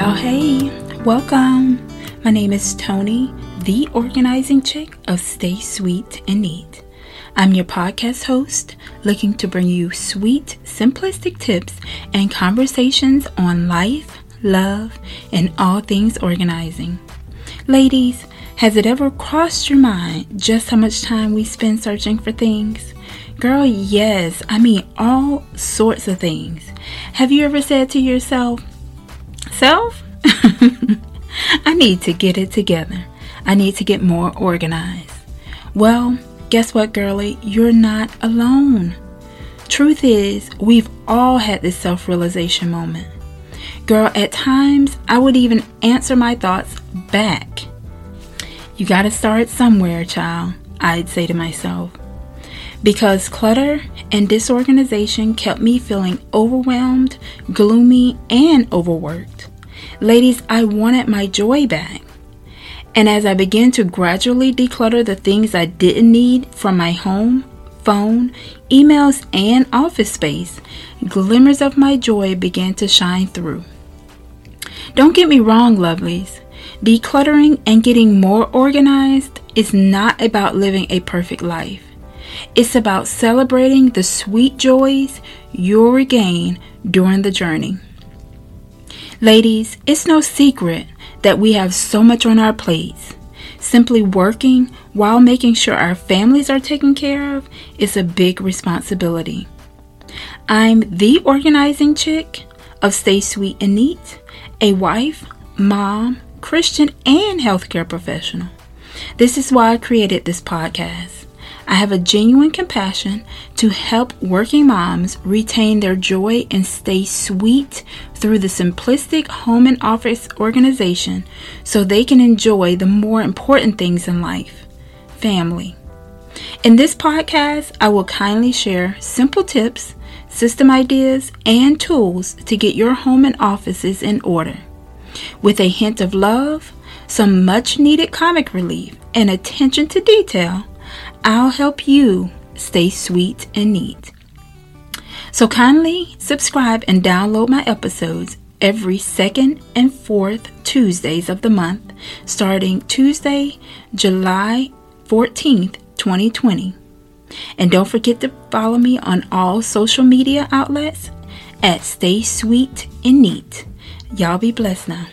y'all. Hey, welcome. My name is Tony, the organizing chick of Stay Sweet and Neat. I'm your podcast host, looking to bring you sweet, simplistic tips and conversations on life, love, and all things organizing. Ladies, has it ever crossed your mind just how much time we spend searching for things? Girl, yes. I mean, all sorts of things. Have you ever said to yourself, Self, I need to get it together. I need to get more organized. Well, guess what, girlie? You're not alone. Truth is, we've all had this self realization moment. Girl, at times I would even answer my thoughts back you got to start somewhere, child, I'd say to myself. Because clutter and disorganization kept me feeling overwhelmed, gloomy, and overworked. Ladies, I wanted my joy back. And as I began to gradually declutter the things I didn't need from my home, phone, emails, and office space, glimmers of my joy began to shine through. Don't get me wrong, lovelies. Decluttering and getting more organized is not about living a perfect life. It's about celebrating the sweet joys you'll regain during the journey. Ladies, it's no secret that we have so much on our plates. Simply working while making sure our families are taken care of is a big responsibility. I'm the organizing chick of Stay Sweet and Neat, a wife, mom, Christian, and healthcare professional. This is why I created this podcast. I have a genuine compassion to help working moms retain their joy and stay sweet through the simplistic home and office organization so they can enjoy the more important things in life family. In this podcast, I will kindly share simple tips, system ideas, and tools to get your home and offices in order. With a hint of love, some much needed comic relief, and attention to detail, I'll help you stay sweet and neat. So kindly subscribe and download my episodes every second and fourth Tuesdays of the month, starting Tuesday, July 14th, 2020. And don't forget to follow me on all social media outlets at Stay Sweet and Neat. Y'all be blessed now.